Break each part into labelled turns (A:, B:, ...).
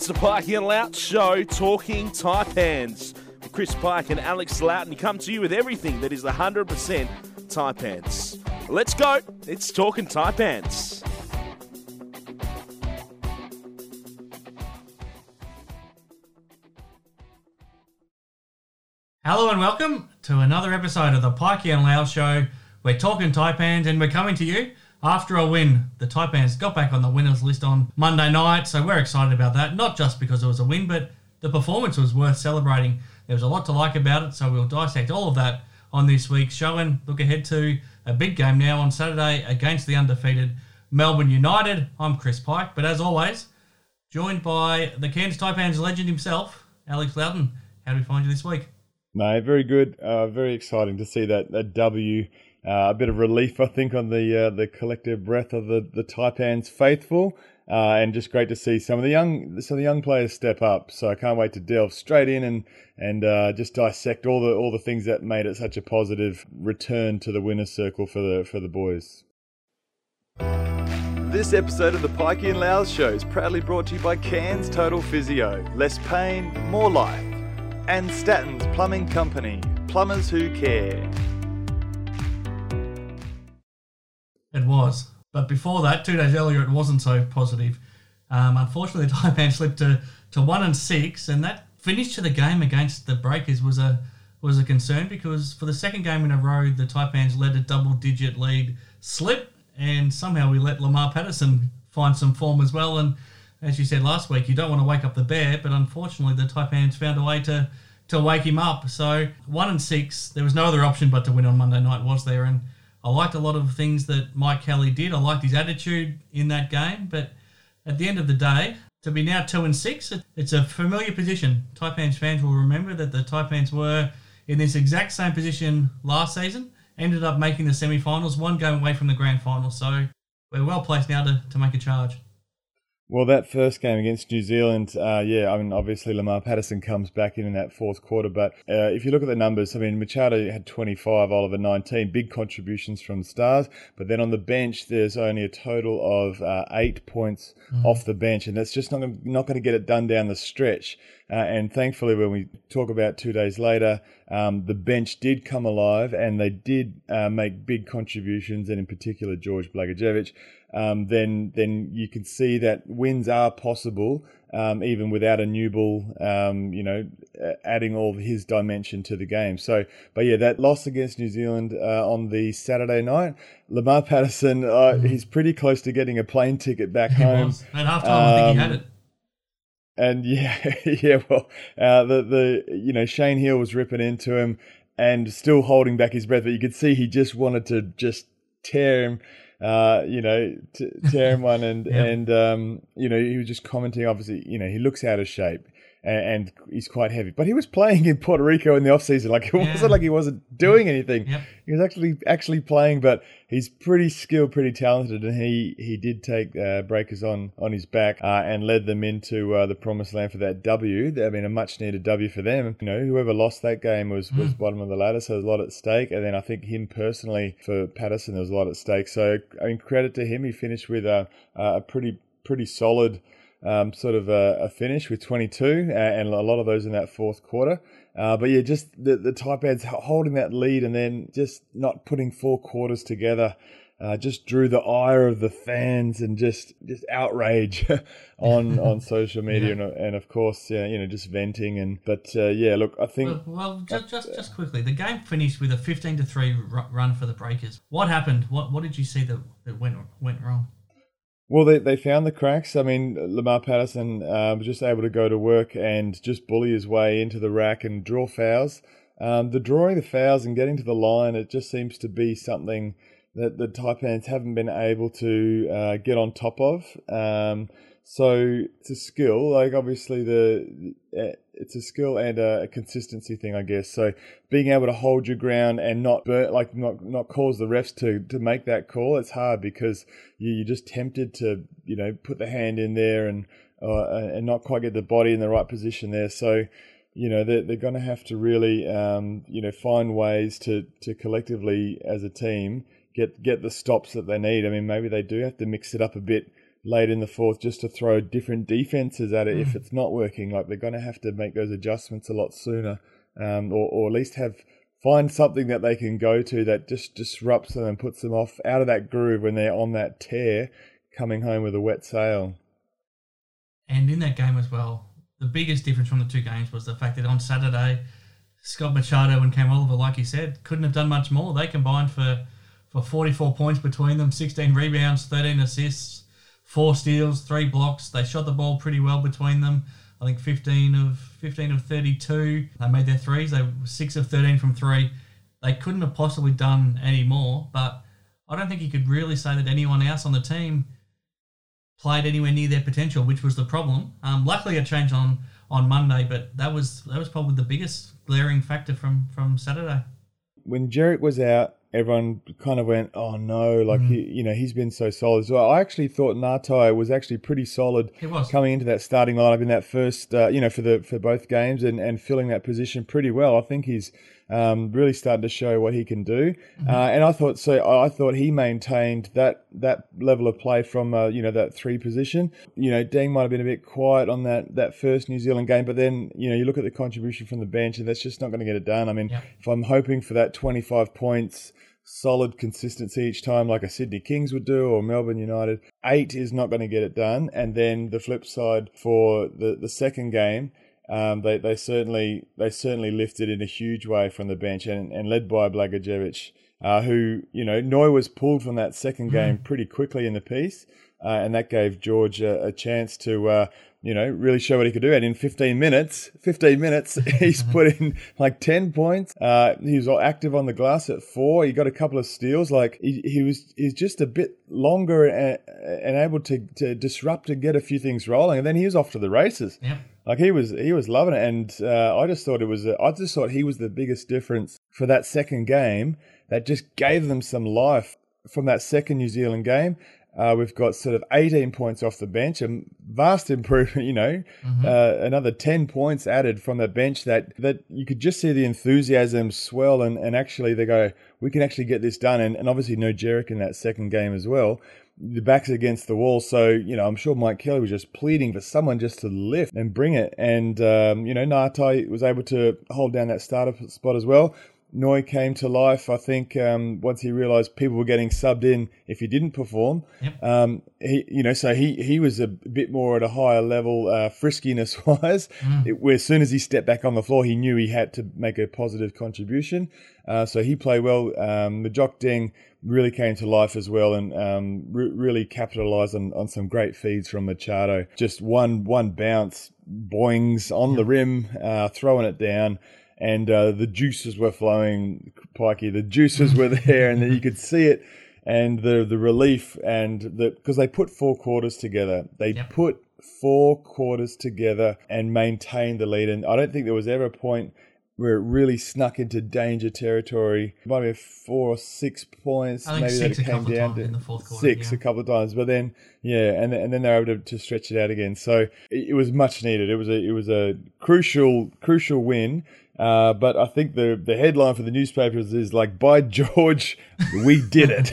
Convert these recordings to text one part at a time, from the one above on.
A: It's the Pikey and Loughz Show talking Taipans. With Chris Pike and Alex Loughton come to you with everything that is 100% Taipans. Let's go. It's talking Taipans.
B: Hello and welcome to another episode of the Pikey and Loughz Show. We're talking Taipans and we're coming to you after a win. The Taipans got back on the winners list on Monday night, so we're excited about that. Not just because it was a win, but the performance was worth celebrating. There was a lot to like about it, so we'll dissect all of that on this week's show and look ahead to a big game now on Saturday against the undefeated Melbourne United. I'm Chris Pike, but as always, joined by the Cairns Taipans legend himself, Alex Loughton. How do we find you this week?
C: No, very good. Uh, very exciting to see that, that W. Uh, a bit of relief, I think, on the uh, the collective breath of the the Taipans faithful, uh, and just great to see some of the young some of the young players step up. So I can't wait to delve straight in and and uh, just dissect all the all the things that made it such a positive return to the winners' circle for the for the boys.
D: This episode of the Pikey and Loughz show is proudly brought to you by Cairns Total Physio. Less pain, more life. And Statton's Plumbing Company. Plumbers who care.
B: It was. But before that, two days earlier, it wasn't so positive. Um, unfortunately, the Taipan slipped to, to one and six, and that finish to the game against the Breakers was a was a concern because for the second game in a row, the Taipans led a double digit lead slip, and somehow we let Lamar Patterson find some form as well. And as you said last week, you don't want to wake up the bear, but unfortunately, the Taipans found a way to to wake him up. So one and six, there was no other option but to win on Monday night, was there? And I liked a lot of things that Mike Kelly did. I liked his attitude in that game, but at the end of the day, to be now two and six, it's a familiar position. Taipans fans will remember that the Taipans were in this exact same position last season, ended up making the semi-finals, one game away from the grand final. So we're well placed now to, to make a charge.
C: Well, that first game against New Zealand, uh, yeah, I mean, obviously Lamar Patterson comes back in in that fourth quarter, but uh, if you look at the numbers, I mean, Machado had 25, Oliver 19, big contributions from the Stars, but then on the bench, there's only a total of uh, eight points mm. off the bench, and that's just not not going to get it done down the stretch. Uh, and thankfully, when we talk about two days later, um, the bench did come alive and they did uh, make big contributions, and in particular, George Blagojevic um, then then you can see that wins are possible um, even without a new ball, um, you know, adding all his dimension to the game. So, but yeah, that loss against New Zealand uh, on the Saturday night, Lamar Patterson, uh, mm-hmm. he's pretty close to getting a plane ticket back
B: he
C: home.
B: Was. At halftime, I think he had it. Um,
C: and yeah, yeah, well, uh, the the you know Shane Hill was ripping into him and still holding back his breath, but you could see he just wanted to just tear him uh, you know, t- tear him one, and yeah. and um, you know, he was just commenting. Obviously, you know, he looks out of shape and, and he's quite heavy. But he was playing in Puerto Rico in the off season. Like it yeah. wasn't like he wasn't doing anything.
B: Yep.
C: He was actually actually playing, but he's pretty skilled, pretty talented, and he he did take uh, breakers on on his back uh, and led them into uh, the promised land for that W. I mean, a much needed W for them. You know, whoever lost that game was was mm. bottom of the ladder, so there's a lot at stake. And then I think him personally for Patterson, there was a lot at stake. So I mean, credit to him. He finished with a a pretty pretty solid um, sort of a, a, finish with 22, and a lot of those in that fourth quarter. Uh, but yeah, just the, the Taipans holding that lead and then just not putting four quarters together. Uh, just drew the ire of the fans and just just outrage on on social media yeah. and, and of course yeah, you know just venting and but uh, yeah look I think
B: well, well just, just just quickly the game finished with a fifteen to three run for the Breakers. What happened? What what did you see that, that went went wrong?
C: Well, they, they found the cracks. I mean, Lamar Patterson uh, was just able to go to work and just bully his way into the rack and draw fouls. Um, the drawing the fouls and getting to the line, it just seems to be something that the Taipans haven't been able to uh, get on top of. Um, so it's a skill. Like obviously the eh, it's a skill and a, consistency thing, I guess. So being able to hold your ground and not burn, like not not cause the refs to to make that call, it's hard because you, you're just tempted to you know put the hand in there and uh, and not quite get the body in the right position there. So you know they're, they're going to have to really um, you know find ways to to collectively as a team get get the stops that they need. I mean maybe they do have to mix it up a bit late in the fourth just to throw different defenses at it
B: Mm.
C: if it's not working. Like they're going to have to make those adjustments a lot sooner, um, or, or at least have find something that they can go to that just disrupts them and puts them off out of that groove when they're on that tear, coming home with a wet sail.
B: And in that game as well, the biggest difference from the two games was the fact that on Saturday, Scott Machado and Cam Oliver, like you said, couldn't have done much more. They combined for, for 44 points between them, 16 rebounds, 13 assists, four steals, three blocks. They shot the ball pretty well between them. I think 15 of 15 of 32. They made their threes. They were 6 of 13 from 3. They couldn't have possibly done any more, but I don't think you could really say that anyone else on the team played anywhere near their potential, which was the problem. Um, luckily, it changed on, on Monday, but that was that was probably the biggest glaring factor from from Saturday.
C: when Djeric was out, everyone kind of went, "Oh no!" Like he, you know, he's been so solid. So I actually thought Ngatai was actually pretty solid coming into that starting lineup in that first, uh, you know, for the for both games and and filling that position pretty well. I think he's um, really starting to show what he can do. Uh, and I thought so. I thought he maintained that that level of play from uh, you know that three position. You know, Deng might have been a bit quiet on that that first New Zealand game, but then you know you look at the contribution from the bench, and that's just not going to get it done. I mean,
B: Yeah.
C: if I'm hoping for that 25 points. Solid consistency each time, like a Sydney Kings would do, or Melbourne United. Eight is not going to get it done. And then the flip side for the, the second game, um, they they certainly they certainly lifted in a huge way from the bench and, and led by Blagojevic, uh, who you know Noi was pulled from that second game pretty quickly in the piece, uh, and that gave George a, a chance to uh, you know really show what he could do. And in 15 minutes, 15 minutes, he's put in like 10 points. Uh, he was active on the glass at four. He got a couple of steals. Like he, he was he's just a bit longer and, and able to, to disrupt and get a few things rolling. And then he was off to the races.
B: Yep.
C: Like he was, he was loving it, and uh, I just thought it was. I just thought he was the biggest difference for that second game. That just gave them some life from that second New Zealand game. Uh, we've got sort of 18 points off the bench, a vast improvement. You know, uh, another 10 points added from the bench. That that you could just see the enthusiasm swell, and, and actually they go, we can actually get this done. And, and obviously no Djeric in that second game as well the back's against the wall. So, you know, I'm sure Mike Kelly was just pleading for someone just to lift and bring it. And, um, you know, Ngatai was able to hold down that starter spot as well. Noi came to life, I think, um, once he realised people were getting subbed in if he didn't perform.
B: Yep.
C: Um, he, you know, so he, he was a bit more at a higher level, uh, friskiness wise. It- where as soon as he stepped back on the floor, he knew he had to make a positive contribution. Uh, so he played well. Um, Majok Deng really came to life as well and um, re- really capitalised on, on some great feeds from Machado. Just one one bounce, boings on the rim, uh, throwing it down. And uh, the juices were flowing, Pikey. The juices were there, and you could see it, and the the relief, and the because they put four quarters together. They
B: Yep.
C: put four quarters together and maintained the lead. And I don't think there was ever a point where it really snuck into danger territory. Might be four or six points.
B: I think
C: maybe
B: six
C: that it came down to
B: in the fourth quarter,
C: six
B: yeah.
C: a couple of times. But then, yeah, and and then they're able to, to stretch it out again. So it, it was much needed. It was a it was a crucial crucial win. Uh, but I think the the headline for the newspapers is like, "By George, we did it!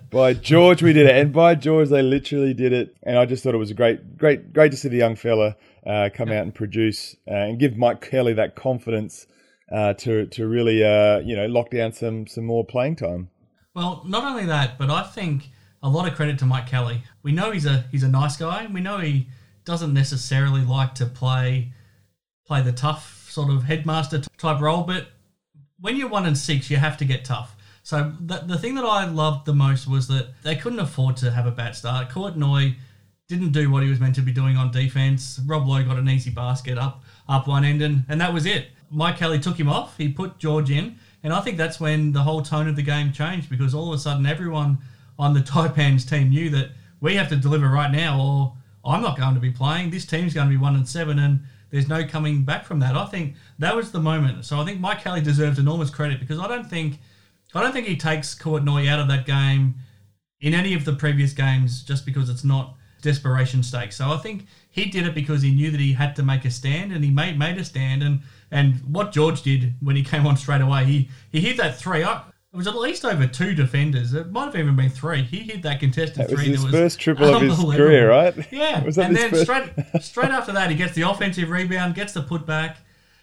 C: by George, we did it!" And by George, they literally did it. And I just thought it was a great, great, great to see the young fella uh, come out and produce uh, and give Mike Kelly that confidence uh, to to really uh, you know lock down some some more playing time.
B: Well, not only that, but I think a lot of credit to Mike Kelly. We know he's a he's a nice guy. We know he doesn't necessarily like to play play the tough sort of headmaster type role, but when you're one and six, you have to get tough. So the, the thing that I loved the most was that they couldn't afford to have a bad start. Kouat Noi didn't do what he was meant to be doing on defense. Rob Loe got an easy basket up up one end, and, and that was it. Mike Kelly took him off. He put George in, and I think that's when the whole tone of the game changed because all of a sudden everyone on the Taipans team knew that we have to deliver right now, or I'm not going to be playing. This team's going to be one and seven, and there's no coming back from that. I think that was the moment. So I think Mike Kelly deserves enormous credit because I don't think I don't think he takes Kouat Noi out of that game in any of the previous games just because it's not desperation stakes. So I think he did it because he knew that he had to make a stand and he made made a stand and and what George did when he came on straight away, he he hit that three. I, It was at least over two defenders. It might have even been three. He hit that contested
C: That was
B: three.
C: his
B: that
C: first triple of his career, right?
B: Yeah,
C: Was
B: and then
C: first-
B: straight straight after that, he gets the offensive rebound, gets the putback,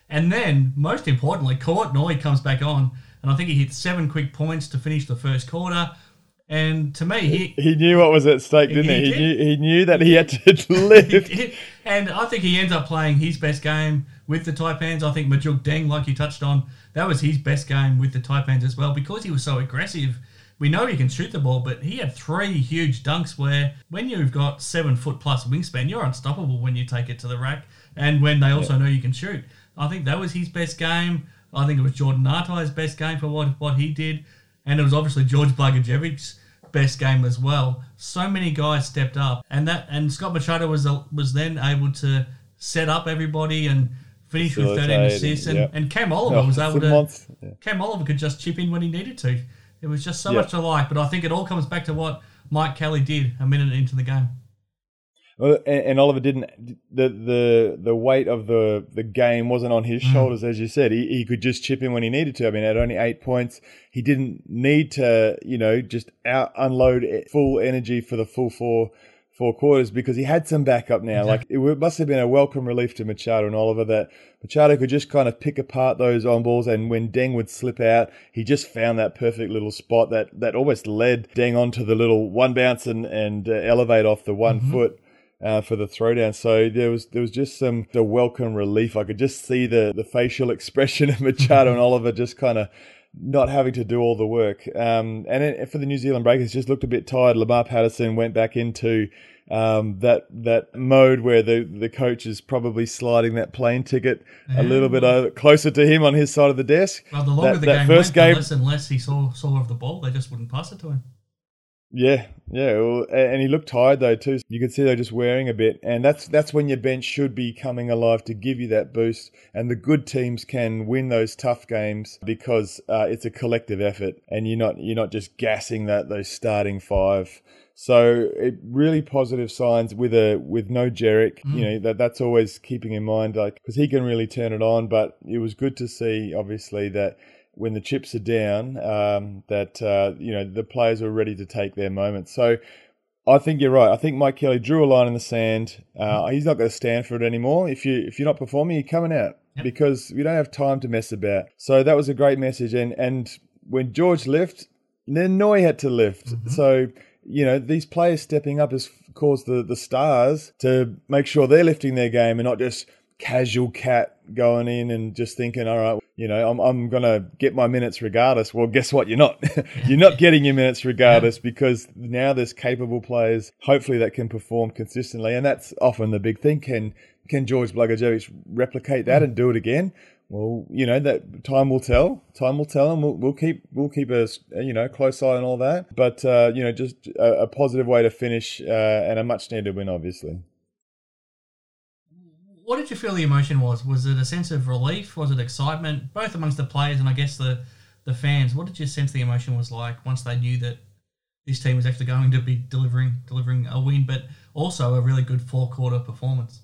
B: and then most importantly, Kouat Noi comes back on, and I think he hit seven quick points to finish the first quarter. And to me, he
C: He knew what was at stake, didn't he?
B: He
C: He,
B: did.
C: knew he knew that he had to live.
B: and I think he ends up playing his best game with the Taipans. I think Majok Deng, like you touched on, that was his best game with the Taipans as well because he was so aggressive. We know he can shoot the ball, but he had three huge dunks where when you've got seven foot plus wingspan, you're unstoppable when you take it to the rack and when they also know you can shoot. I think that was his best game. I think it was Jordan Ngatai's best game for what, what he did. And it was obviously George Blagojevic's best game as well. So many guys stepped up, and that and Scott Machado was was then able to set up everybody and finish with 13
C: Facilitate,
B: assists. And,
C: yeah.
B: and Cam Oliver
C: Oh,
B: was able to.
C: monster. Yeah.
B: Cam Oliver could just chip in when he needed to. It was just so
C: Yeah.
B: much to like. But I think it all comes back to what Mike Kelly did a minute into the game.
C: Well, and, and Oliver didn't. The the the weight of the the game wasn't on
B: Mm.
C: his shoulders, as you said. He he could just chip in when he needed to. I mean, at only eight points, he didn't need to, you know, just out unload full energy for the full four four quarters because he had some backup now. Like it w- must have been a welcome relief to Machado and Oliver that Machado could just kind of pick apart those on balls, and when Deng would slip out, he just found that perfect little spot that that almost led Deng onto the little one bounce and and uh, elevate off the one foot uh, for the throwdown. So there was there was just some the welcome relief. I could just see the the facial expression of Machado and Oliver just kind of not having to do all the work. Um, and it, for the New Zealand Breakers, just looked a bit tired. Lamar Patterson went back into um, that that mode where the the coach is probably sliding that plane ticket a little bit over, closer to him on his side of the desk.
B: Well, the longer
C: That-
B: the
C: that
B: game
C: first
B: went,
C: game-
B: the less and less he saw saw of the ball. They just wouldn't pass it to him.
C: Yeah, yeah, well, and he looked tired though too. You could see they're just wearing a bit, and that's that's when your bench should be coming alive to give you that boost. And the good teams can win those tough games because uh, it's a collective effort, and you're not you're not just gassing that those starting five. So it really positive signs with a with no Djeric. You know that that's always keeping in mind, like because he can really turn it on. But it was good to see, obviously, that when the chips are down, um, that uh, you know the players are ready to take their moment. So I think you're right. I think Mike Kelly drew a line in the sand. Uh, he's not going to stand for it anymore. If you if you're not performing, you're coming out because we don't have time to mess about. So that was a great message. And and when George left, then Noi had to lift. So you know these players stepping up has caused the the stars to make sure they're lifting their game and not just casual cat going in and just thinking, all right, you know, I'm, I'm going to get my minutes regardless. Well, guess what? You're not. You're not getting your minutes regardless because now there's capable players, hopefully, that can perform consistently. And that's often the big thing. Can can George Blagojevic replicate that and do it again? Well, you know that time will tell. Time will tell, and we'll, we'll keep we'll keep a you know close eye on all that. But uh, you know, just a, a positive way to finish uh, and a much needed win, obviously.
B: What did you feel the emotion was? Was it a sense of relief? Was it excitement? Both amongst the players and I guess the the fans. What did you sense the emotion was like once they knew that this team was actually going to be delivering delivering a win, but also a really good four quarter performance?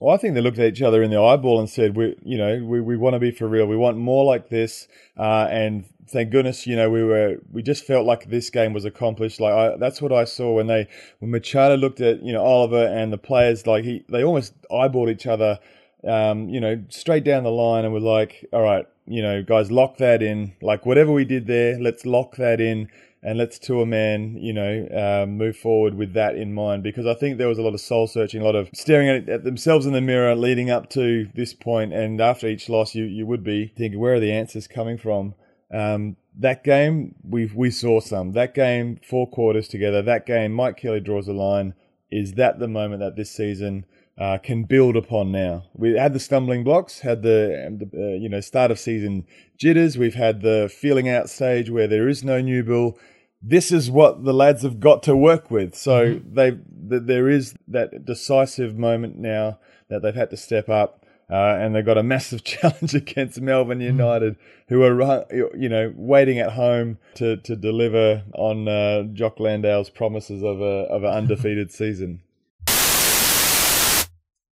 C: Well, I think they looked at each other in the eyeball and said, "We, you know, we, we want to be for real. We want more like this." Uh, and thank goodness, you know, we were we just felt like this game was accomplished. Like I, that's what I saw when they when Machado looked at you know Oliver and the players. Like he, they almost eyeballed each other, um, you know, straight down the line, and were like, "All right, you know, guys, lock that in. Like whatever we did there, let's lock that in." And let's to a man, you know, um, move forward with that in mind because I think there was a lot of soul searching, a lot of staring at, at themselves in the mirror leading up to this point, and after each loss, you you would be thinking, where are the answers coming from? Um, that game, we we saw some. That game, four quarters together. That game, Mike Kelly draws a line. Is that the moment that this season? Uh, can build upon now. We had the stumbling blocks, had the, the uh, you know start of season jitters. We've had the feeling out stage where there is no new bill. This is what the lads have got to work with. So they th- there is that decisive moment now that they've had to step up, uh, and they've got a massive challenge against Melbourne United, who are you know waiting at home to to deliver on uh, Jock Landale's promises of a of an undefeated season.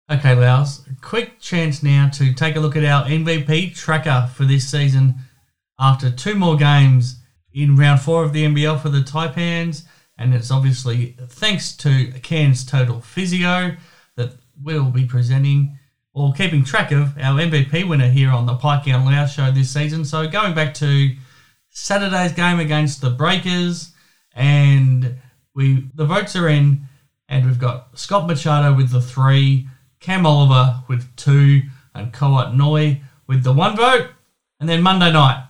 B: Okay, Loughz, quick chance now to take a look at our MVP tracker for this season. after two more games in round four of the NBL for the Taipans. And it's obviously thanks to Cairns Total Physio that we'll be presenting or keeping track of our MVP winner here on the Pikey and Loughz show this season. So going back to Saturday's game against the Breakers, and we the votes are in, and we've got Scott Machado with the three, Cam Oliver with two, and Kouat Noi with the one vote. And then Monday night,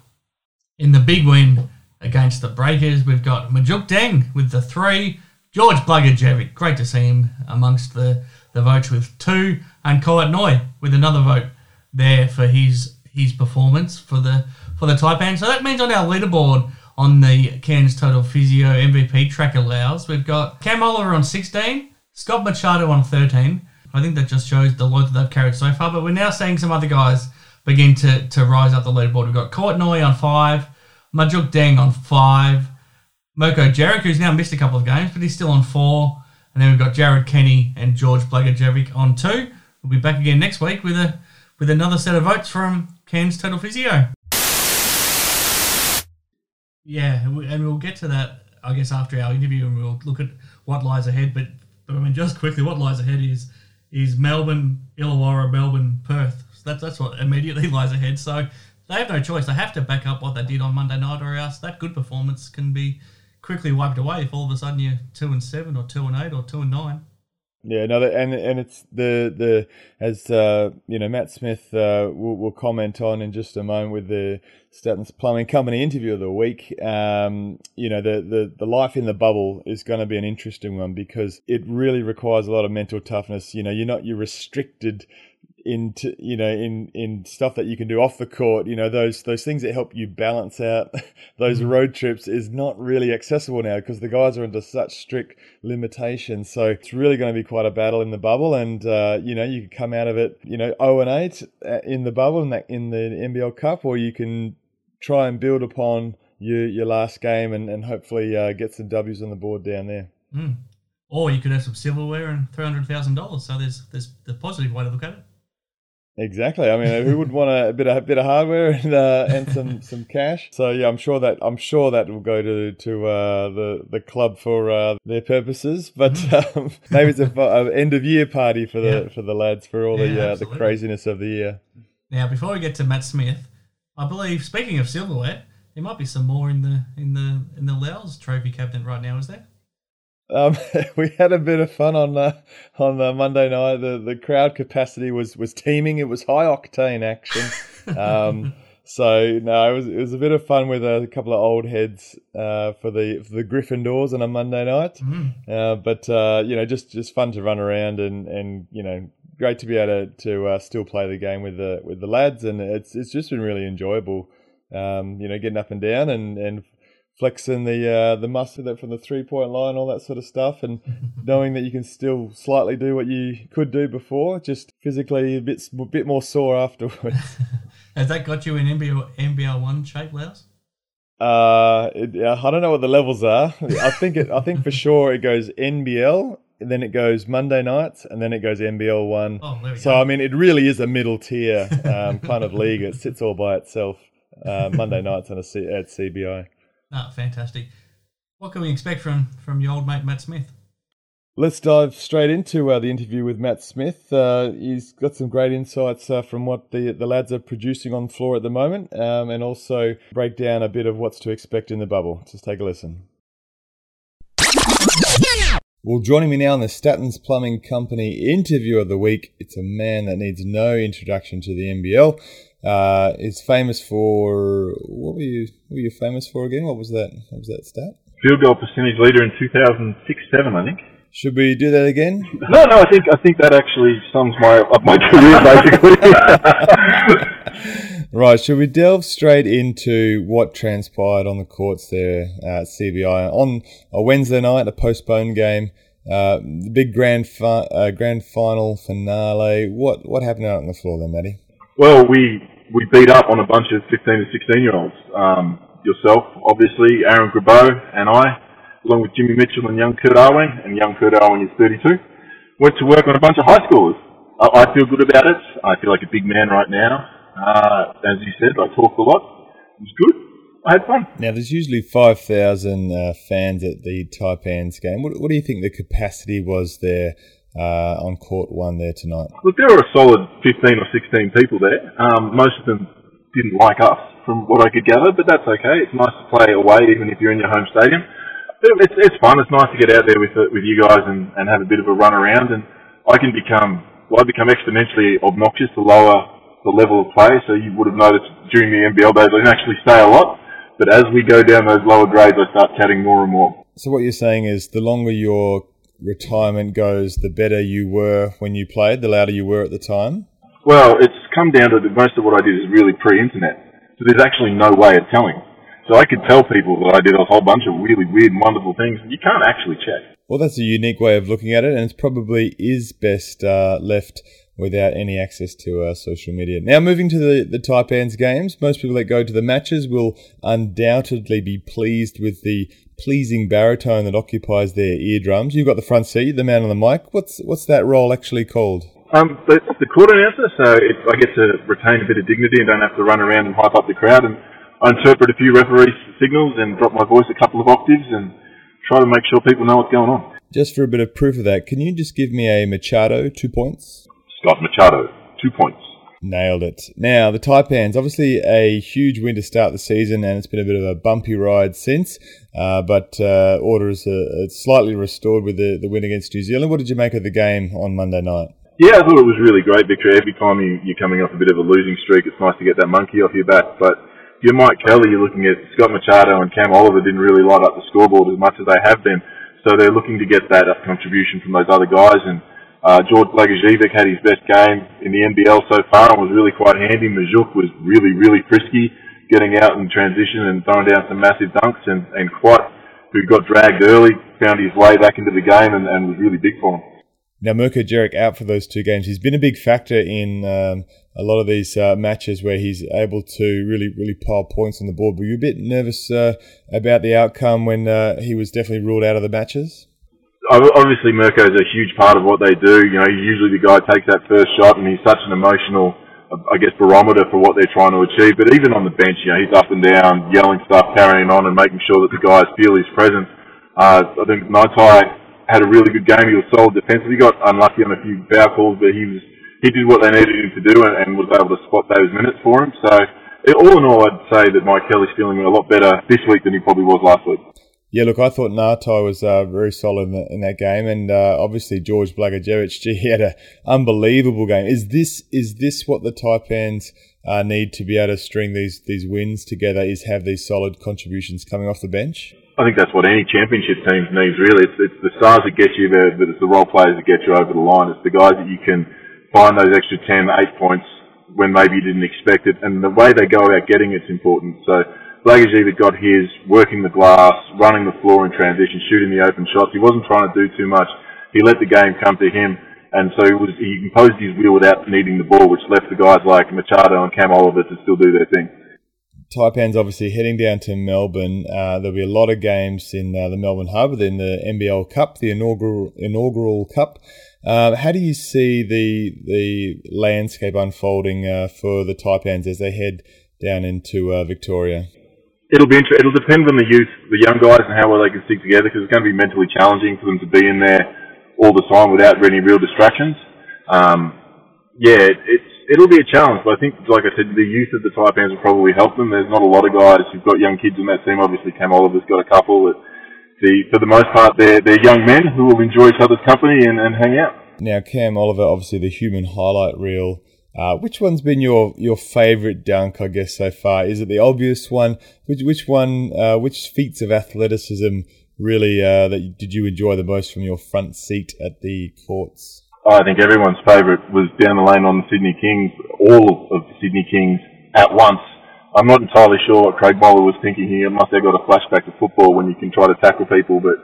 B: in the big win against the Breakers, we've got Majok Deng with the three, George Blagojevic, great to see him amongst the, the votes with two, and Kouat Noi with another vote there for his his performance for the for the Taipan. So that means on our leaderboard on the Cairns Total Physio MVP track allows, we've got Cam Oliver on 16, Scott Machado on 13. I think that just shows the load that they've carried so far, but we're now seeing some other guys begin to, to rise up the leaderboard. We've got Kouat Noi on 5, Majok Deng on 5, Mirko Djeric, who's now missed a couple of games, but he's still on 4, and then we've got Jared Kenny and George Blagojevic on 2. We'll be back again next week with a with another set of votes from Cairns Total Physio. Yeah, and we'll get to that, I guess, after our interview, and we'll look at what lies ahead. But, but I mean, just quickly, what lies ahead is is Melbourne, Illawarra, Melbourne, Perth. So that's that's what immediately lies ahead. So they have no choice. They have to back up what they did on Monday night, or else that good performance can be quickly wiped away if all of a sudden you're two and seven, or two and eight, or two and nine.
C: Yeah, no, and and it's the the as uh, you know Matt Smith uh, will, will comment on in just a moment with the Statton's Plumbing Company interview of the week. Um, you know the, the the life in the bubble is going to be an interesting one because it really requires a lot of mental toughness. You know, you're not you're restricted into you know in in stuff that you can do off the court you know those those things that help you balance out those mm-hmm. road trips is not really accessible now because the guys are under such strict limitations so it's really going to be quite a battle in the bubble and uh, you know you can come out of it you know 0 and 8 uh, in the bubble in, that, in the NBL Cup or you can try and build upon your your last game and, and hopefully uh, get some W's on the board down there
B: mm. or you could have some silverware and $300,000 so there's there's the positive way to look at it
C: Exactly. I mean, who would want a, bit of a bit of hardware and uh, and some, some cash? So yeah, I'm sure that I'm sure that will go to to uh, the the club for uh, their purposes. But mm. um, maybe it's a, a, end of year party for the yeah. for the lads for all yeah, the uh, the craziness of the year.
B: Now, before we get to Matt Smith, I believe speaking of silverware, there might be some more in the in the in the Loughz Trophy cabinet right now. Is there?
C: Um, we had a bit of fun on the on the Monday night. The the crowd capacity was was teeming. It was high octane action. Um, so no, it was it was a bit of fun with a couple of old heads uh, for the for the Gryffindors on a Monday night. Mm. Uh, but uh, you know, just just fun to run around and and you know, great to be able to to uh, still play the game with the with the lads, and it's it's just been really enjoyable. Um, you know, getting up and down and and flexing the uh, the muscle that from the three point line, all that sort of stuff, and knowing that you can still slightly do what you could do before, just physically a bit a bit more sore afterwards.
B: Has that got you in NBL NBL one shape, Loughz?
C: Uh, it, I don't know what the levels are. I think it. I think for sure it goes NBL, and then it goes Monday nights, and then it goes NBL one.
B: Oh,
C: so
B: go.
C: I mean, it really is a middle tier um, kind of league. It sits all by itself. Uh, Monday nights on a C- at CBI.
B: Ah, fantastic. What can we expect from from your old mate Matt Smith?
C: Let's dive straight into uh, the interview with Matt Smith. Uh, he's got some great insights uh, from what the the lads are producing on the floor at the moment, um, and also break down a bit of what's to expect in the bubble. Just take a listen. Well, joining me now in the Statton's Plumbing Company interview of the week, it's a man that needs no introduction to the NBL. Uh, is famous for what were you what were you famous for again? What was that? What was that stat?
E: Field goal percentage leader in 2006 seven, I think.
C: Should we do that again?
E: No, no. I think I think that actually sums my up my career
C: basically. right. Should we delve straight into what transpired on the courts there at CBI on a Wednesday night, a postponed game, uh, the big grand fi- uh, grand final finale? What what happened out on the floor then, Matty?
E: Well, we we beat up on a bunch of 15 to 16 year olds. Um, yourself, obviously, Aaron Grabo and I, along with Jimmy Mitchell and young Kurt Arwing, and young Kurt Arwing is 32, went to work on a bunch of high schoolers. I, I feel good about it. I feel like a big man right now. Uh, as you said, I talk a lot. It was good. I had fun.
C: Now, there's usually 5,000 uh, fans at the Taipans game. What, what, do you think the capacity was there uh, on court one there tonight?
E: Look, there were a solid 15 or 16 people there. Um, most of them didn't like us, from what I could gather, but that's okay. It's nice to play away, even if you're in your home stadium. But it's, it's fun. It's nice to get out there with uh, with you guys and, and have a bit of a run around. And I can become, well, I become exponentially obnoxious the lower the level of play. So you would have noticed during the NBL days, I can actually say a lot. But as we go down those lower grades, I start chatting more and more.
C: So what you're saying is the longer your retirement goes, the better you were when you played, the louder you were at the time?
E: Well, it's come down to the, most of what I did is really pre-internet. So there's actually no way of telling. So I could tell people that I did a whole bunch of really weird and wonderful things. You can't actually check.
C: Well, that's a unique way of looking at it, and it probably is best uh, left without any access to uh, social media. Now, moving to the, the Taipans games, most people that go to the matches will undoubtedly be pleased with the pleasing baritone that occupies their eardrums. You've got the front seat, the man on the mic. What's what's that role actually called?
E: Um, the, the court announcer, so it, I get to retain a bit of dignity and don't have to run around and hype up the crowd. And I interpret a few referee signals and drop my voice a couple of octaves and try to make sure people know what's going on.
C: Just for a bit of proof of that, can you just give me a Machado two points?
E: Scott Machado, two points.
C: Nailed it. Now, the Taipans, obviously a huge win to start the season, and it's been a bit of a bumpy ride since, uh, but uh, order is uh, slightly restored with the, the win against New Zealand. What did you make of the game on Monday night?
E: Yeah, I thought it was really great, Victor. Every time you, you're coming off a bit of a losing streak, it's nice to get that monkey off your back. But you're Mike Kelly, you're looking at Scott Machado and Cam Oliver didn't really light up the scoreboard as much as they have been. So they're looking to get that contribution from those other guys and uh, George Blagojevic had his best game in the NBL so far and was really quite handy. Majok was really, really frisky, getting out in transition and throwing down some massive dunks. And, and Kouat, who got dragged early, found his way back into the game and, and was really big for him.
C: Now, Mirko Djeric out for those two games. He's been a big factor in um, a lot of these uh, matches where he's able to really, really pile points on the board. Were you a bit nervous uh, about the outcome when uh, he was definitely ruled out of the matches?
E: Obviously Mirko is a huge part of what they do. You know, usually the guy takes that first shot, and he's such an emotional, I guess, barometer for what they're trying to achieve. But even on the bench, you know, he's up and down, yelling stuff, carrying on, and making sure that the guys feel his presence. Uh, I think Ngatai had a really good game. He was solid defensively. He got unlucky on a few foul calls, but he was he did what they needed him to do, and, and was able to spot those minutes for him. So. All in all, I'd say that Mike Kelly's feeling a lot better this week than he probably was last week.
C: Yeah, look, I thought Ngatai was uh, very solid in, the, in, that game, and uh, obviously George Blagojevic, gee, he had an unbelievable game. Is this is this what the Taipans uh, need to be able to string these these wins together? Is have these solid contributions coming off the bench?
E: I think that's what any championship team needs. Really, it's, it's the stars that get you there, but it's the role players that get you over the line. It's the guys that you can find those extra 10, 8 points when maybe you didn't expect it, and the way they go about getting it's important. So Blagojevic got his, working the glass, running the floor in transition, shooting the open shots. He wasn't trying to do too much. He let the game come to him, and so he, was, he imposed his will without needing the ball, which left the guys like Machado and Cam Oliver to still do their thing.
C: Taipan's obviously heading down to Melbourne. Uh, there'll be a lot of games in uh, the Melbourne Hub, then the NBL Cup, the inaugural inaugural Cup. Uh, how do you see the the landscape unfolding uh, for the Taipans as they head down into uh, Victoria?
E: It'll be inter- it'll depend on the youth, the young guys, and how well they can stick together. Because it's going to be mentally challenging for them to be in there all the time without any real distractions. Um, yeah, it, it's it'll be a challenge, but I think, like I said, the youth of the Taipans will probably help them. There's not a lot of guys who've got young kids in that team. Obviously, Cam Oliver's got a couple. The for the most part, they're they're young men who will enjoy each other's company and, and hang out.
C: Now, Cam Oliver, obviously the human highlight reel uh, which one's been your, your favourite dunk, I guess, so far? Is it the obvious one? Which which one? Uh, which feats of athleticism really uh, that did you enjoy the most from your front seat at the courts?
E: I think everyone's favourite was down the lane on the Sydney Kings, all of the Sydney Kings at once. I'm not entirely sure what Craig Moller was thinking here. Must have got a flashback to football when you can try to tackle people, but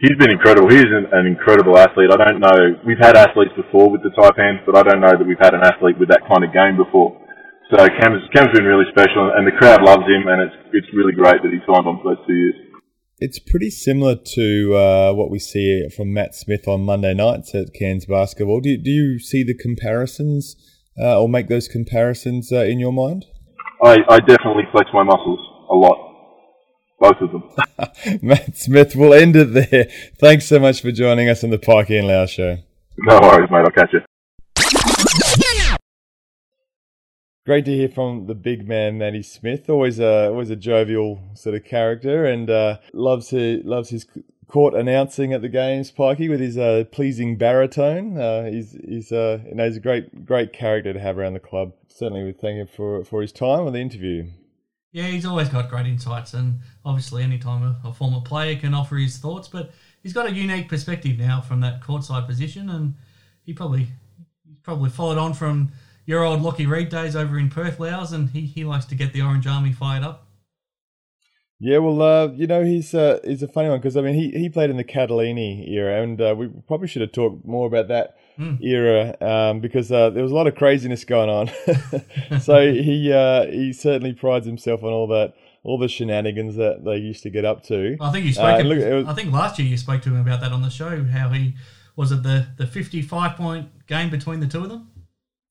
E: he's been incredible. He's an, an, incredible athlete. I don't know. We've had athletes before with the Taipans, but I don't know that we've had an athlete with that kind of game before. So Cam's, Cam's been really special, and the crowd loves him, and it's it's really great that he signed on for those two years.
C: It's pretty similar to uh, what we see from Matt Smith on Monday nights at Cairns basketball. Do you, do you see the comparisons uh, or make those comparisons uh, in your mind?
E: I, I definitely flex my muscles a lot. Both of them.
C: Matt Smith, we'll end it there. Thanks so much for joining us on the Pikey and Loughz show.
E: No worries, mate. I'll catch you.
C: Great to hear from the big man Matty Smith. Always a always a jovial sort of character, and uh, loves his loves his court announcing at the games, Pikey, with his uh, pleasing baritone. Uh, he's he's uh, you know he's a great great character to have around the club. Certainly, we thank him for for his time on the interview.
B: Yeah, he's always got great insights, and obviously, anytime a, a former player can offer his thoughts, but he's got a unique perspective now from that courtside position, and he probably he's probably followed on from your old Lockie Reed days over in Perth, Loughz, and he, he likes to get the Orange Army fired up.
C: Yeah, well, uh, you know, he's uh, he's a funny one because I mean, he, he played in the Catalini era, and uh, we probably should have talked more about that
B: Mm.
C: era um, because uh, there was a lot of craziness going on. so he uh, he certainly prides himself on all that all the shenanigans that they used to get up to.
B: I think you spoke.
C: Uh,
B: to-
C: look, was-
B: I think last year you spoke to him about that on the show. How he was it the the fifty five point game between the two of them.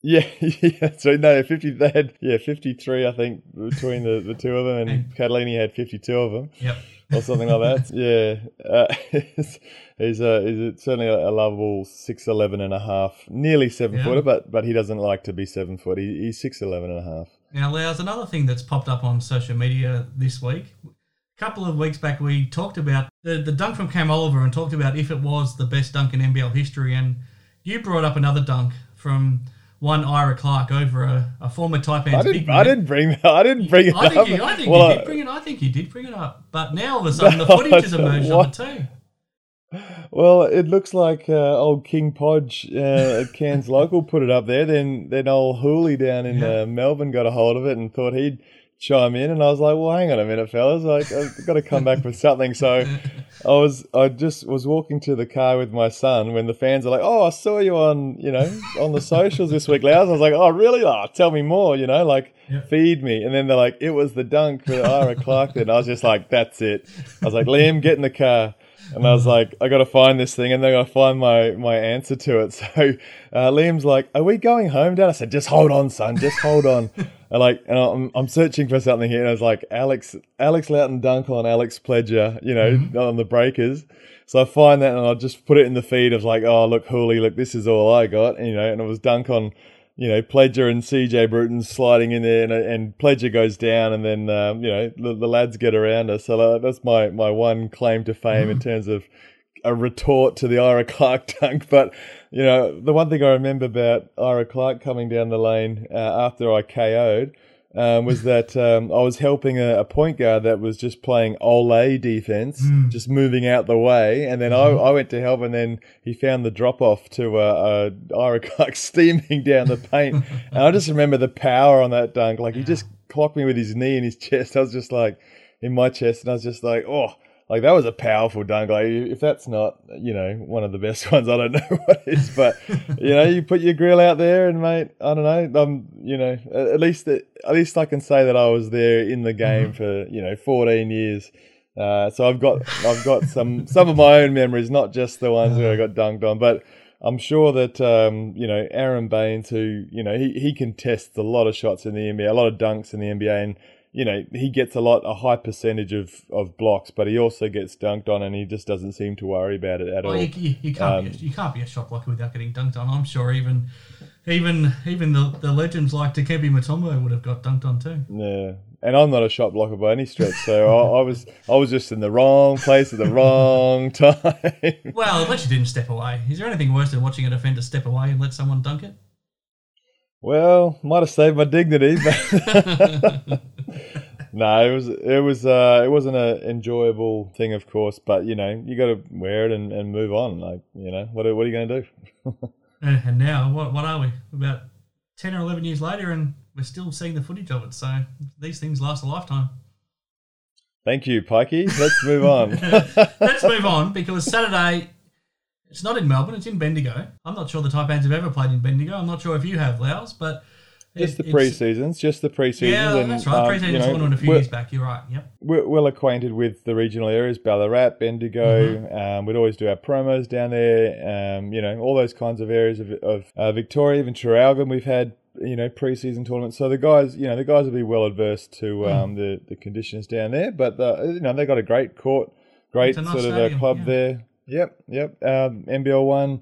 C: Yeah, yeah. So no, fifty. They had yeah fifty three, I think, between the, the two of them, and Catalini had fifty two of them.
B: Yep.
C: or something like that. Yeah, uh, he's a, he's a, certainly a, lovable six eleven and a half, nearly seven
B: Yeah.
C: footer, but but he doesn't like to be seven foot. He, he's six eleven and a half.
B: Now, there's another thing that's popped up on social media this week. A couple of weeks back, we talked about the, the dunk from Cam Oliver and talked about if it was the best dunk in NBL history. And you brought up another dunk from one Ira Clark over a, a former Taipan's
C: I didn't.
B: man.
C: I didn't bring that. I didn't bring it
B: I
C: up.
B: think, you, I think
C: Well,
B: you did bring it. I think you did bring it up, but now all of a sudden the footage has emerged on it too.
C: Well, it looks like uh, old King Podge uh, at Cairns Local put it up there. Then then old Hooley down in
B: Yeah.
C: uh, Melbourne got a hold of it and thought he'd chime in. And I was like, well, hang on a minute, fellas. Like, I've got to come back with something. So I was I just was walking to the car with my son when the fans are like, oh, I saw you on you know on the socials this week, Lars. I was like, oh, really? Oh, tell me more. You know, like
B: Yeah.
C: feed me. And then they're like, it was the dunk for Ira Clark. And I was just like, that's it. I was like, Liam, get in the car. And I was like, I got to find this thing, and then I got to find my my answer to it. So uh, Liam's like, "Are we going home, Dad?" I said, "Just hold on, son. Just hold on." And like, and I'm I'm searching for something here, and I was like, Alex Alex Loughton dunk on Alex Pledger, you know, on the Breakers. So I find that, and I just put it in the feed of like, "Oh, look, Hooley, look, this is all I got," you know, and it was dunk on you know, Pledger and CJ Bruton sliding in there, and, and Pledger goes down, and then um, you know the, the lads get around us. So that's my my one claim to fame in terms of a retort to the Ira Clark dunk. But you know, the one thing I remember about Ira Clark coming down the lane uh, after I KO'd. Um, was that um, I was helping a, a point guard that was just playing ole defense, just moving out the way, and then I, I went to help, and then he found the drop off to uh, uh, Ira Clark steaming down the paint, and I just remember the power on that dunk. Like he just clocked me with his knee in his chest. I was just like in my chest, and I was just like, oh, like that was a powerful dunk. Like if that's not, you know, one of the best ones, I don't know what is. But you know, you put your grill out there, and mate, I don't know. Um, you know, at at least at least I can say that I was there in the game for you know 14 years. Uh, so I've got I've got some some of my own memories, not just the ones where I got dunked on, but. I'm sure that um, you know Aron Baynes, who you know he, he contests a lot of shots in the NBA, a lot of dunks in the NBA, and you know he gets a lot a high percentage of, of blocks, but he also gets dunked on, and he just doesn't seem to worry about it at
B: Well,
C: all.
B: you, you, you can't be a, um, you can't be a shot blocker without getting dunked on. I'm sure even even even the, the legends like Dikembe Mutombo would have got dunked on too.
C: Yeah, and I'm not a shot blocker by any stretch, so I, I was I was just in the wrong place at the wrong time.
B: Well, unless you didn't step away. Is there anything worse than watching a defender step away and let someone dunk it?
C: Well, might have saved my dignity, but no, it was it was uh, it wasn't an enjoyable thing, of course. But you know, you got to wear it and, and move on. Like you know, what are, what are you going to do?
B: And, and now, what what are we? About ten or eleven years later, and we're still seeing the footage of it. So these things last a lifetime.
C: Thank you, Pikey. Let's move on.
B: Let's move on because Saturday. It's not in Melbourne. It's in Bendigo. I'm not sure the Taipans have ever played in Bendigo. I'm not sure if you have, Loughz, but
C: just the pre-seasons, just the pre-seasons.
B: Yeah,
C: and,
B: that's right.
C: um,
B: Pre-season
C: you know,
B: a few years back. You're right. Yep.
C: we're well acquainted with the regional areas, Ballarat, Bendigo.
B: Mm-hmm.
C: Um, we'd always do our promos down there. Um, you know, all those kinds of areas of, of uh, Victoria, even Traralgon. We've had you know preseason tournament. So the guys, you know, the guys will be well adverse to um, the the conditions down there. But the, you know, they got a great court, great sort of
B: stadium,
C: uh, club
B: yeah.
C: there. Yep, yep. Um, NBL one.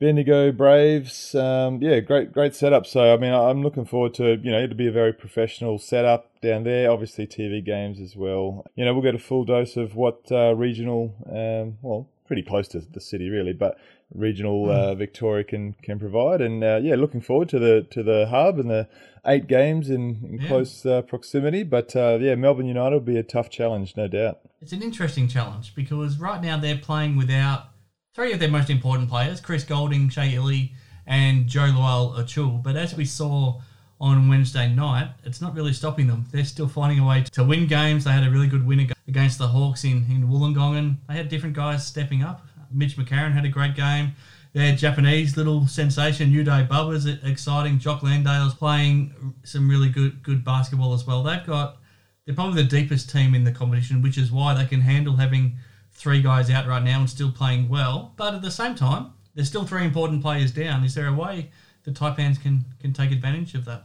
C: Bendigo Braves, um, yeah, great, great setup. So I mean, I'm looking forward to you know it'll be a very professional setup down there. Obviously, TV games as well. You know, we'll get a full dose of what uh, regional, um, well, pretty close to the city really, but regional uh, Victoria can can provide. And uh, yeah, looking forward to the to the hub and the eight games in, in
B: Yeah.
C: close uh, proximity. But uh, yeah, Melbourne United will be a tough challenge, no doubt.
B: It's an interesting challenge because right now they're playing without three of their most important players Chris Golding, Shea Ili, and Jo Lual-Acuil. But as we saw on Wednesday night, it's not really stopping them. They're still finding a way to win games. They had a really good win ag- against the Hawks in, in Wollongong, and they had different guys stepping up. Mitch McCarron had a great game. Their Japanese little sensation, Yudai Baba's exciting. Jock Landale's playing some really good good basketball as well. They've got they're probably the deepest team in the competition, which is why they can handle having three guys out right now and still playing well. But at the same time, there's still three important players down. Is there a way the Taipans can can take advantage of that?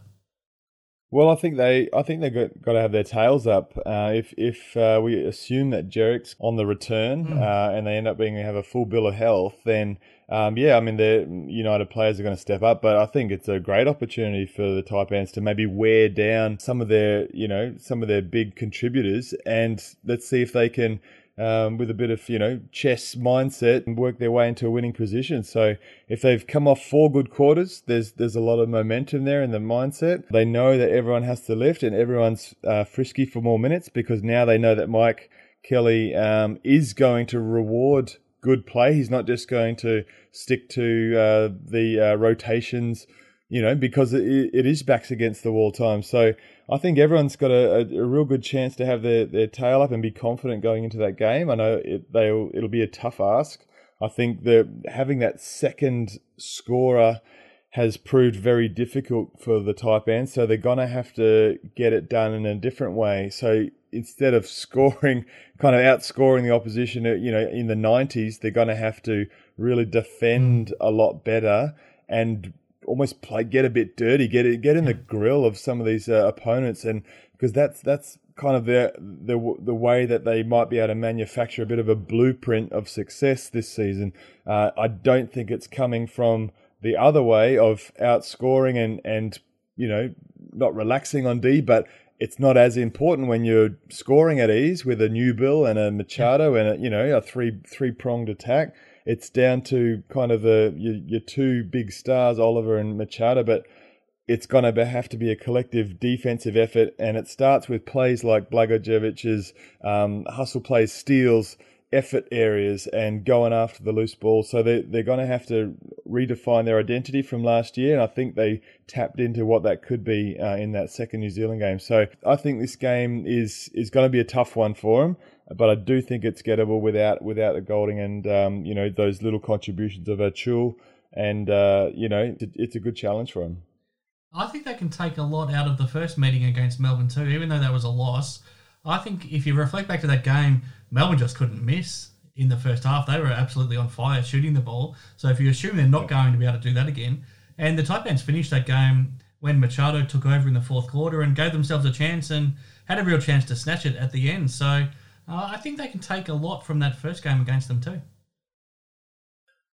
C: Well, I think they, I think they've got, got to have their tails up. Uh, if if uh, we assume that Djeric's on the return uh, and they end up being have a full bill of health, then um, yeah, I mean the United players are going to step up. But I think it's a great opportunity for the Taipans to maybe wear down some of their, you know, some of their big contributors, and let's see if they can um, with a bit of you know chess mindset and work their way into a winning position. So if they've come off four good quarters, there's there's a lot of momentum there in the mindset. They know that everyone has to lift and everyone's uh, frisky for more minutes because now they know that Mike Kelly um, is going to reward good play. He's not just going to stick to uh, the uh, rotations you know, because it, it is backs against the wall time. So I think everyone's got a, a, a real good chance to have their, their tail up and be confident going into that game. I know it, they'll, it'll be a tough ask. I think that having that second scorer has proved very difficult for the Taipans, so they're gonna have to get it done in a different way. So instead of scoring, kind of outscoring the opposition, you know, in the nineties, they're gonna have to really defend hmm. a lot better and almost play get a bit dirty, get it get in the grill of some of these uh, opponents, and because that's that's kind of the the the way that they might be able to manufacture a bit of a blueprint of success this season. Uh, I don't think it's coming from the other way of outscoring and and you know not relaxing on D, but it's not as important when you're scoring at ease with a Newbill and a Machado and a, you know a three three pronged attack. It's down to kind of the your, your two big stars, Oliver and Machado, but it's going to have to be a collective defensive effort, and it starts with plays like Blagojevic's um, hustle plays, steals, effort areas, and going after the loose ball. So they they're going to have to redefine their identity from last year, and I think they tapped into what that could be uh, in that second New Zealand game. So I think this game is is going to be a tough one for them. But I do think it's gettable without without the Golding and um, you know those little contributions of Acuil, and uh, you know it's, it's a good challenge for them.
B: I think they can take a lot out of the first meeting against Melbourne too, even though that was a loss. I think if you reflect back to that game, Melbourne just couldn't miss in the first half. They were absolutely on fire shooting the ball. So if you assume they're not going to be able to do that again, and the Taipans finished that game when Machado took over in the fourth quarter and gave themselves a chance and had a real chance to snatch it at the end. So uh, I think they can take a lot from that first game against them too.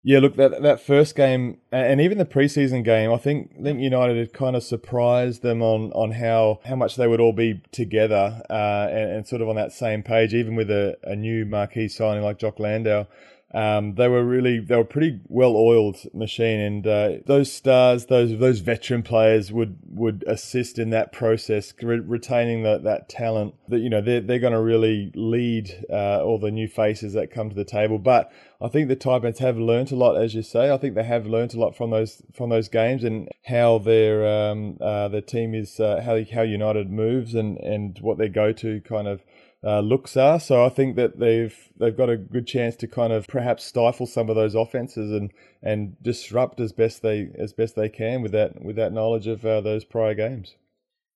C: Yeah, look that that first game and even the preseason game, I think I think United had kind of surprised them on, on how, how much they would all be together uh, and, and sort of on that same page, even with a, a new marquee signing like Jock Landale. Um, they were really they were pretty well oiled machine, and uh, those stars, those those veteran players would would assist in that process, re- retaining that that talent. That you know they're they're going to really lead uh, all the new faces that come to the table. But I think the Taipans have learnt a lot, as you say. I think they have learnt a lot from those from those games and how their um, uh, their team is uh, how how United moves and and what their go to kind of uh, looks are. So I think that they've they've got a good chance to kind of perhaps stifle some of those offenses and and disrupt as best they as best they can with that with that knowledge of uh, those prior games.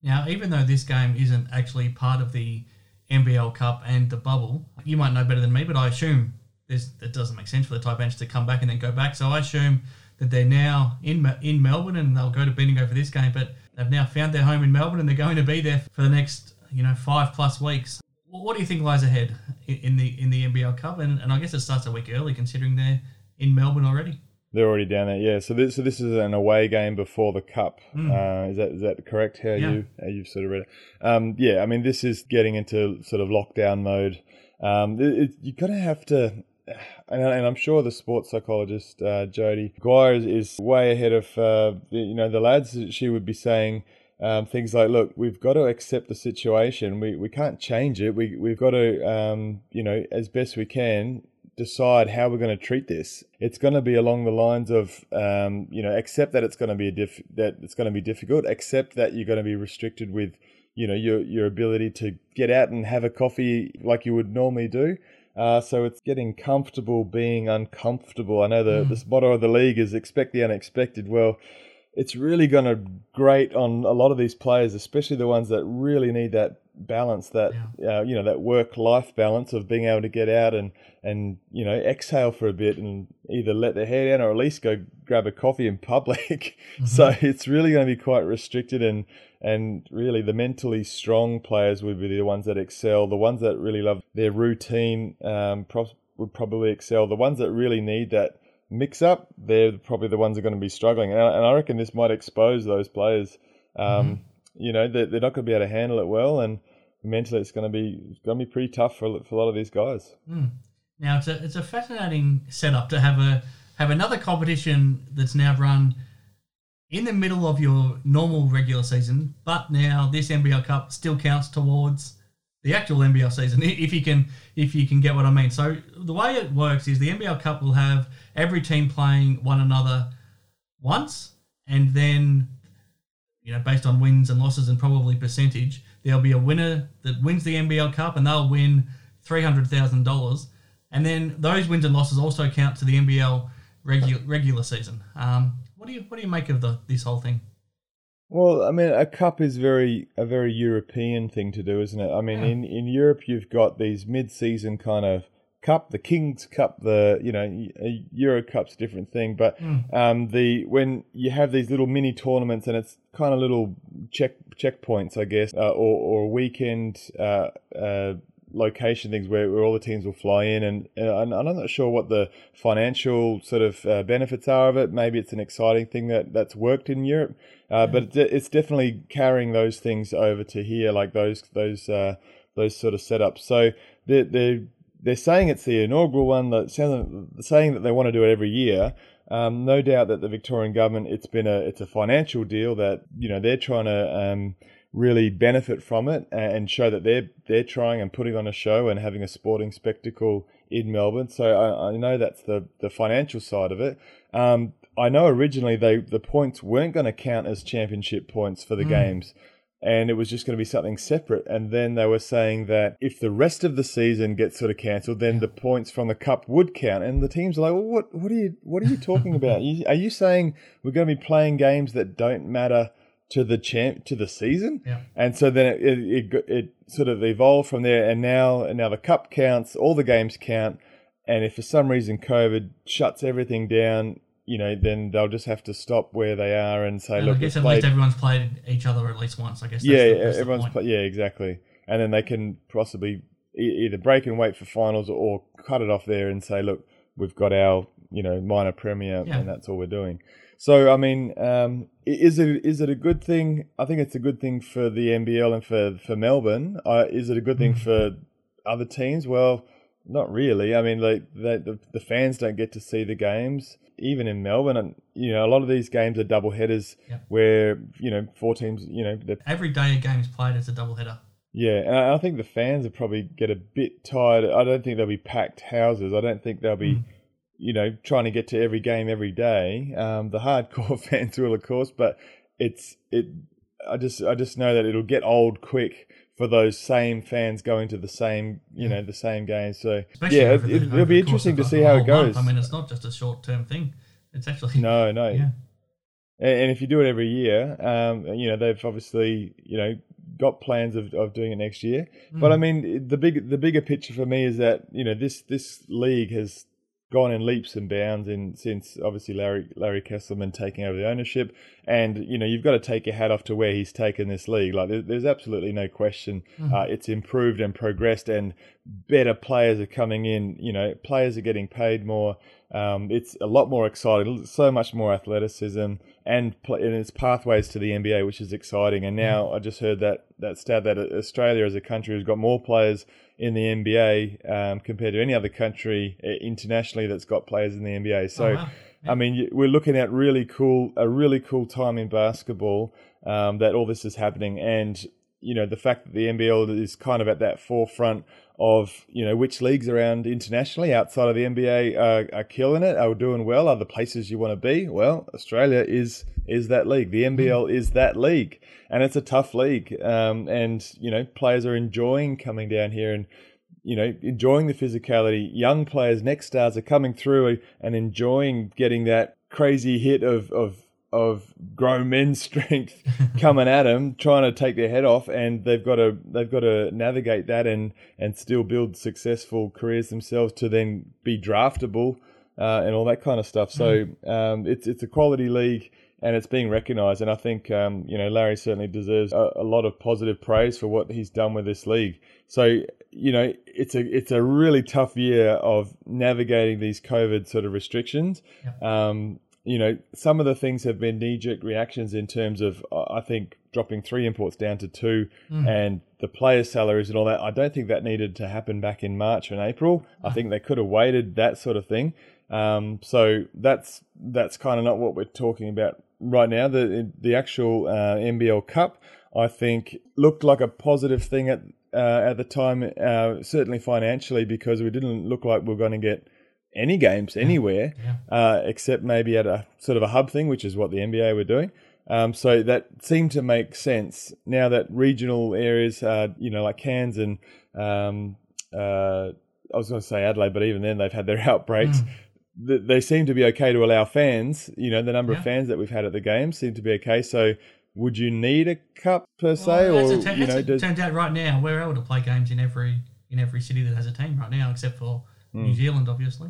B: Now, even though this game isn't actually part of the NBL Cup and the bubble, you might know better than me, but I assume this it doesn't make sense for the Taipans to come back and then go back. So I assume that they're now in in Melbourne and they'll go to Bendigo for this game, but they've now found their home in Melbourne and they're going to be there for the next you know five plus weeks. What do you think lies ahead in the in the NBL Cup? And, and I guess it starts a week early considering they're in Melbourne already.
C: They're already down there, yeah. So this, so this is an away game before the cup. Mm. Uh, is that is that correct? How yeah. you how you've sort of read it? Um, yeah, I mean this is getting into sort of lockdown mode. Um, it, it, you're gonna have to and, and, I'm sure the sports psychologist uh, Jody Guire is, is, way ahead of uh, you know the lads. She would be saying um, things like, "Look, we've got to accept the situation. We we can't change it. We we've got to um, you know as best we can decide how we're going to treat this. It's going to be along the lines of um, you know accept that it's going to be a diff- that it's going to be difficult. Accept that you're going to be restricted with." You know your your ability to get out and have a coffee like you would normally do, uh, so it's getting comfortable being uncomfortable. I know the, mm. the motto of the league is expect the unexpected. Well, it's really going to grate on a lot of these players, especially the ones that really need that balance, that yeah. uh, you know, that work-life balance of being able to get out and and you know exhale for a bit and either let their hair down or at least go grab a coffee in public. Mm-hmm. So it's really going to be quite restricted and and really the mentally strong players would be the ones that excel. The ones that really love their routine um, pro- would probably excel. The ones that really need that mix up, they're probably the ones that are going to be struggling. And I, and I reckon this might expose those players. Um, mm-hmm. You know, they're, they're not going to be able to handle it well, and mentally it's going to be it's going to be pretty tough for, for a lot of these guys.
B: Mm. Now it's a it's a fascinating setup to have a have another competition that's now run in the middle of your normal regular season, but now this NBL Cup still counts towards the actual NBL season. If you can, if you can get what I mean. So the way it works is the NBL Cup will have every team playing one another once, and then you know based on wins and losses and probably percentage, there'll be a winner that wins the NBL Cup, and they'll win three hundred thousand dollars. And then those wins and losses also count to the NBL regular regular season. Um, what do you what do you make of the this whole thing?
C: Well, I mean, a cup is very a very European thing to do, isn't it? I mean, yeah. in in Europe, you've got these mid-season kind of cup, the Kings Cup, the you know Euro Cup's a different thing, but mm. um, the when you have these little mini tournaments and it's kind of little check checkpoints, I guess, uh, or or weekend uh, uh, location things where, where all the teams will fly in, and, and I'm not sure what the financial sort of uh, benefits are of it. Maybe it's an exciting thing that that's worked in Europe, uh, but it's, definitely carrying those things over to here, like those those uh, those sort of setups. So they're they're, they're saying it's the inaugural one. That saying that they want to do it every year. Um, no doubt that the Victorian government, it's been a it's a financial deal that you know they're trying to. Um, really benefit from it and show that they're they're trying and putting on a show and having a sporting spectacle in Melbourne. So I, I know that's the the financial side of it. Um, I know originally they the points weren't going to count as championship points for the mm. games. And it was just going to be something separate. And then they were saying that if the rest of the season gets sort of cancelled, then the points from the cup would count. And the teams are like, "Well, what? What are you? What are you talking about? are you saying we're going to be playing games that don't matter to the champ to the season.
B: Yeah.
C: And so then it, it, it, it sort of evolved from there, and now and now the cup counts, all the games count, and if for some reason COVID shuts everything down, you know, then they'll just have to stop where they are and say,
B: and
C: look,
B: I guess at least everyone's played each other at least once. I guess.
C: yeah, the, everyone's yeah, exactly, and then they can possibly e- either break and wait for finals or cut it off there and say, look, we've got our you know minor premier, yeah. and that's all we're doing. So I mean, um, is it is it a good thing? I think it's a good thing for the NBL and for for Melbourne. Uh, is it a good thing mm. for other teams? Well, not really. I mean, like the, the fans don't get to see the games even in Melbourne, and you know a lot of these games are double headers where you know four teams. You know
B: every day a game is played as a double header.
C: Yeah, and I think the fans will probably get a bit tired. I don't think they'll be packed houses. I don't think they'll be. Mm you know, trying to get to every game every day. Um, the hardcore fans will, of course, but it's it. I just I just know that it'll get old quick for those same fans going to the same you know the same games. So Especially yeah, it, will be interesting to see how it goes.
B: Month. I mean, it's not just a short term thing. It's actually
C: no, no.
B: Yeah.
C: And, if you do it every year, um, you know they've obviously you know got plans of, of doing it next year. Mm. But I mean, the big the bigger picture for me is that you know this this league has gone in leaps and bounds in since obviously Larry Larry Kestelman taking over the ownership, and you know you've got to take your hat off to where he's taken this league. Like there's absolutely no question, mm-hmm. uh, it's improved and progressed, and better players are coming in. You know, players are getting paid more. Um, it's a lot more exciting, so much more athleticism and, pl- and its pathways to the NBA, which is exciting. And now mm. I just heard that that stat that Australia as a country has got more players in the NBA um, compared to any other country uh, internationally that's got players in the NBA. So, oh, wow. yeah. I mean, we're looking at really cool, a really cool time in basketball um, that all this is happening, and you know the fact that the NBL is kind of at that forefront of you know which leagues around internationally outside of the NBA are, are killing it, are doing well, are the places you want to be. Well, Australia is is that league. The NBL mm. is that league, and it's a tough league. Um, and you know players are enjoying coming down here and you know enjoying the physicality. Young players, next stars, are coming through and enjoying getting that crazy hit of of of grown men's strength coming at them, trying to take their head off, and they've got to they've got to navigate that and and still build successful careers themselves to then be draftable uh, and all that kind of stuff. So mm. um, it's it's a quality league. And it's being recognised, and I think um, you know Larry certainly deserves a, a lot of positive praise for what he's done with this league. So you know it's a it's a really tough year of navigating these COVID sort of restrictions. Um, you know, some of the things have been knee jerk reactions in terms of, uh, I think, dropping three imports down to two mm. and the players' salaries and all that. I don't think that needed to happen back in March and April. I think they could have waited that sort of thing. Um, so that's that's kind of not what we're talking about right now. The the actual uh, NBL Cup, I think, looked like a positive thing at uh, at the time, uh, certainly financially, because we didn't look like we are going to get any games anywhere, yeah. Uh, except maybe at a sort of a hub thing, which is what the NBA were doing. Um, so that seemed to make sense. Now that regional areas, uh, you know, like Cairns and um, uh, I was going to say Adelaide, but even then they've had their outbreaks. Mm. They seem to be okay to allow fans. You know, the number yeah. of fans that we've had at the games seem to be okay. So would you need a cup per se, well, or you know,
B: does... turns out right now we're able to play games in every in every city that has a team right now, except for mm. New Zealand, obviously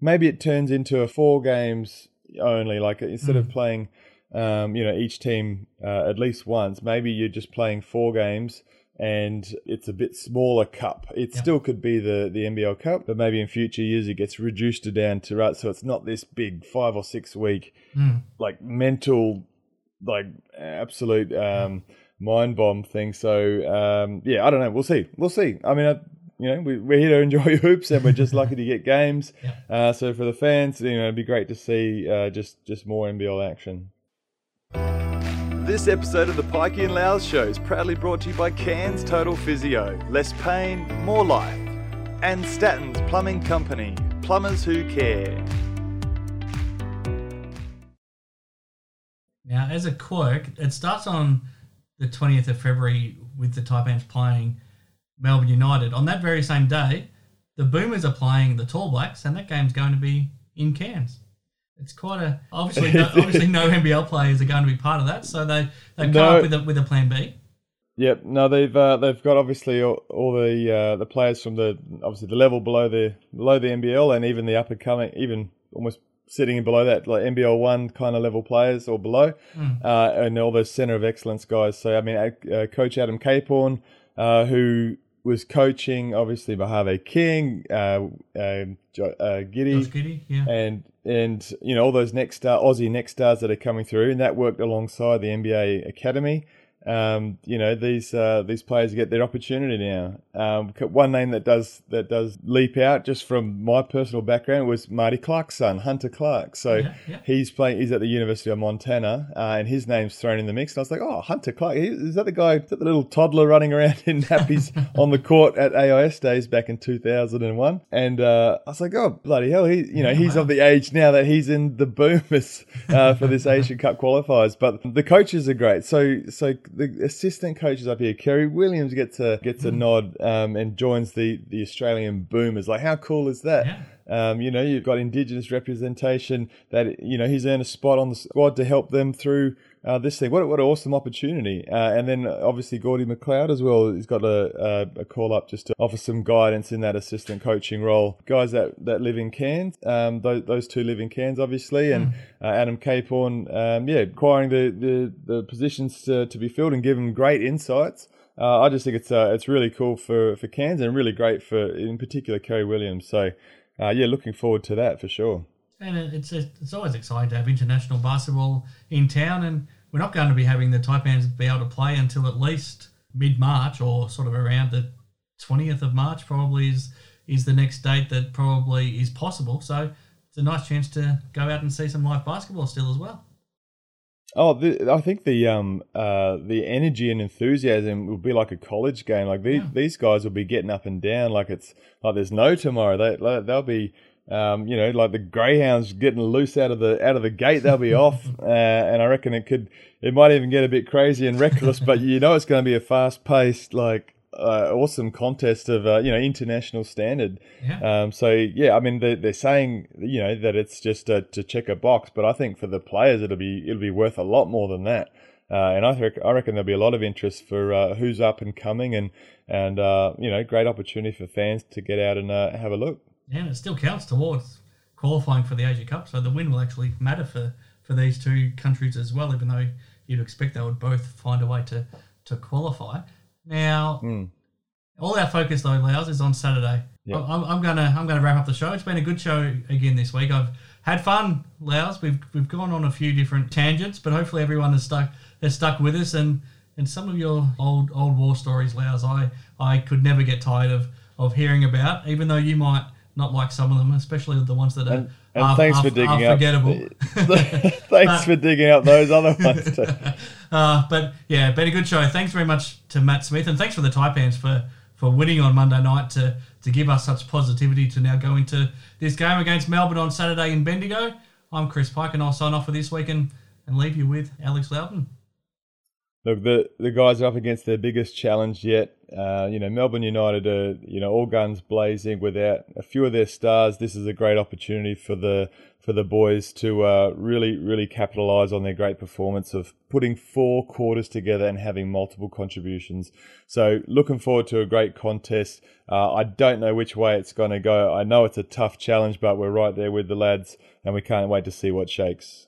C: maybe it turns into a four games only. Like instead mm. of playing, um, you know, each team uh, at least once, maybe you're just playing four games and it's a bit smaller cup. It yeah. still could be the, the NBL Cup, but maybe in future years it gets reduced down to right. So it's not this big five or six week mm. like mental, like absolute um, mind bomb thing. So um, yeah, I don't know. We'll see. We'll see. I mean, I, you know, we, are here to enjoy hoops, and we're just lucky to get games. Yeah. Uh, so for the fans, you know, it'd be great to see uh, just just more NBL action.
D: This episode of the Pikey and Loughz Show is proudly brought to you by Cairns Total Physio. Less pain, more life. And Statton's Plumbing Company. Plumbers who care.
B: Now, as a quirk, it starts on the 20th of February with the Taipans playing Melbourne United. On that very same day, the Boomers are playing the Tall Blacks, and that game's going to be in Cairns. It's quite a obviously no, obviously no NBL players are going to be part of that, so they they've no. come up with a with a plan B.
C: Yep. No, they've uh, they've got obviously all, all the uh, the players from the obviously the level below the below the NBL and even the upper coming even almost sitting in below that like NBL one kind of level players or below, mm. uh, and all those center of excellence guys. So I mean, uh, Coach Adam Caporn, uh, who was coaching obviously Mojave King, uh, um, uh, Giddey,
B: Giddey yeah.
C: and and you know all those next star Aussie next stars that are coming through, and that worked alongside the NBA Academy um, you know these uh, these players get their opportunity now. Um, one name that does that does leap out just from my personal background was Marty Clark's son, Hunter Clark. So yeah, yeah. he's playing. He's at the University of Montana, uh, and his name's thrown in the mix. And I was like, oh, Hunter Clark, is that the guy? Is that the little toddler running around in nappies on the court at AIS days back in 2001? And uh, I was like, oh bloody hell, he you know yeah, he's wow. of the age now that he's in the boomers uh, for this Asian Cup qualifiers. But the coaches are great. So so the assistant coaches up here, Kerry Williams gets a gets a mm. nod um, and joins the the Australian Boomers. Like, how cool is that?
B: Yeah.
C: Um, you know, you've got Indigenous representation that, you know, he's earned a spot on the squad to help them through uh, this thing. What, what an awesome opportunity. Uh, and then obviously Gordy McLeod as well. He's got a, a, a, call up just to offer some guidance in that assistant coaching role. Guys that, that live in Cairns, um, those, those two live in Cairns, obviously, and mm. uh, Adam Caporn, um, yeah, acquiring the, the, the positions to, to be filled and give them great insights. Uh, I just think it's uh, it's really cool for, for Cairns and really great for, in particular, Kerry Williams. So, uh, yeah, looking forward to that for sure.
B: And it's it's always exciting to have international basketball in town, and we're not going to be having the Taipans be able to play until at least mid March or sort of around the twentieth of March. Probably is is the next date that probably is possible. So it's a nice chance to go out and see some live basketball still as well.
C: Oh, the, I think the um uh the energy and enthusiasm will be like a college game. Like these yeah. these guys will be getting up and down like it's like there's no tomorrow. They they'll be um, you know, like the greyhounds getting loose out of the out of the gate, they'll be off, uh, and I reckon it could, it might even get a bit crazy and reckless. but you know, it's going to be a fast paced, like uh, awesome contest of uh, you know international standard. Yeah. Um, so yeah, I mean they're, they're saying you know that it's just to check a box, but I think for the players it'll be it'll be worth a lot more than that. Uh, and I, th- I reckon there'll be a lot of interest for uh, who's up and coming, and and uh, you know great opportunity for fans to get out and uh, have a look.
B: Yeah, and it still counts towards qualifying for the Asia Cup. So the win will actually matter for, for these two countries as well, even though you'd expect they would both find a way to, to qualify. Now, mm. all our focus though, Loughz, is on Saturday. Yep. I'm, I'm, gonna I'm gonna wrap up the show. It's been a good show again this week. I've had fun, Loughz. We've we've gone on a few different tangents, but hopefully everyone has stuck has stuck with us. And and some of your old old war stories, Loughz, I I could never get tired of of hearing about. Even though you might not like some of them, especially the ones that are. And, and are, thanks are, for digging up. Forgettable.
C: thanks but, for digging up those other ones too.
B: Uh, but yeah, been a good show. Thanks very much to Matt Smith, and thanks for the Taipans for for winning on Monday night to to give us such positivity to now go into this game against Melbourne on Saturday in Bendigo. I'm Chris Pike, and I'll sign off for this week and, and leave you with Alex Loughton.
C: Look, the the guys are up against their biggest challenge yet. Uh, you know, Melbourne United are you know all guns blazing without a few of their stars. This is a great opportunity for the for the boys to uh, really really capitalise on their great performance of putting four quarters together and having multiple contributions. So looking forward to a great contest. Uh, I don't know which way it's going to go. I know it's a tough challenge, but we're right there with the lads, and we can't wait to see what shakes.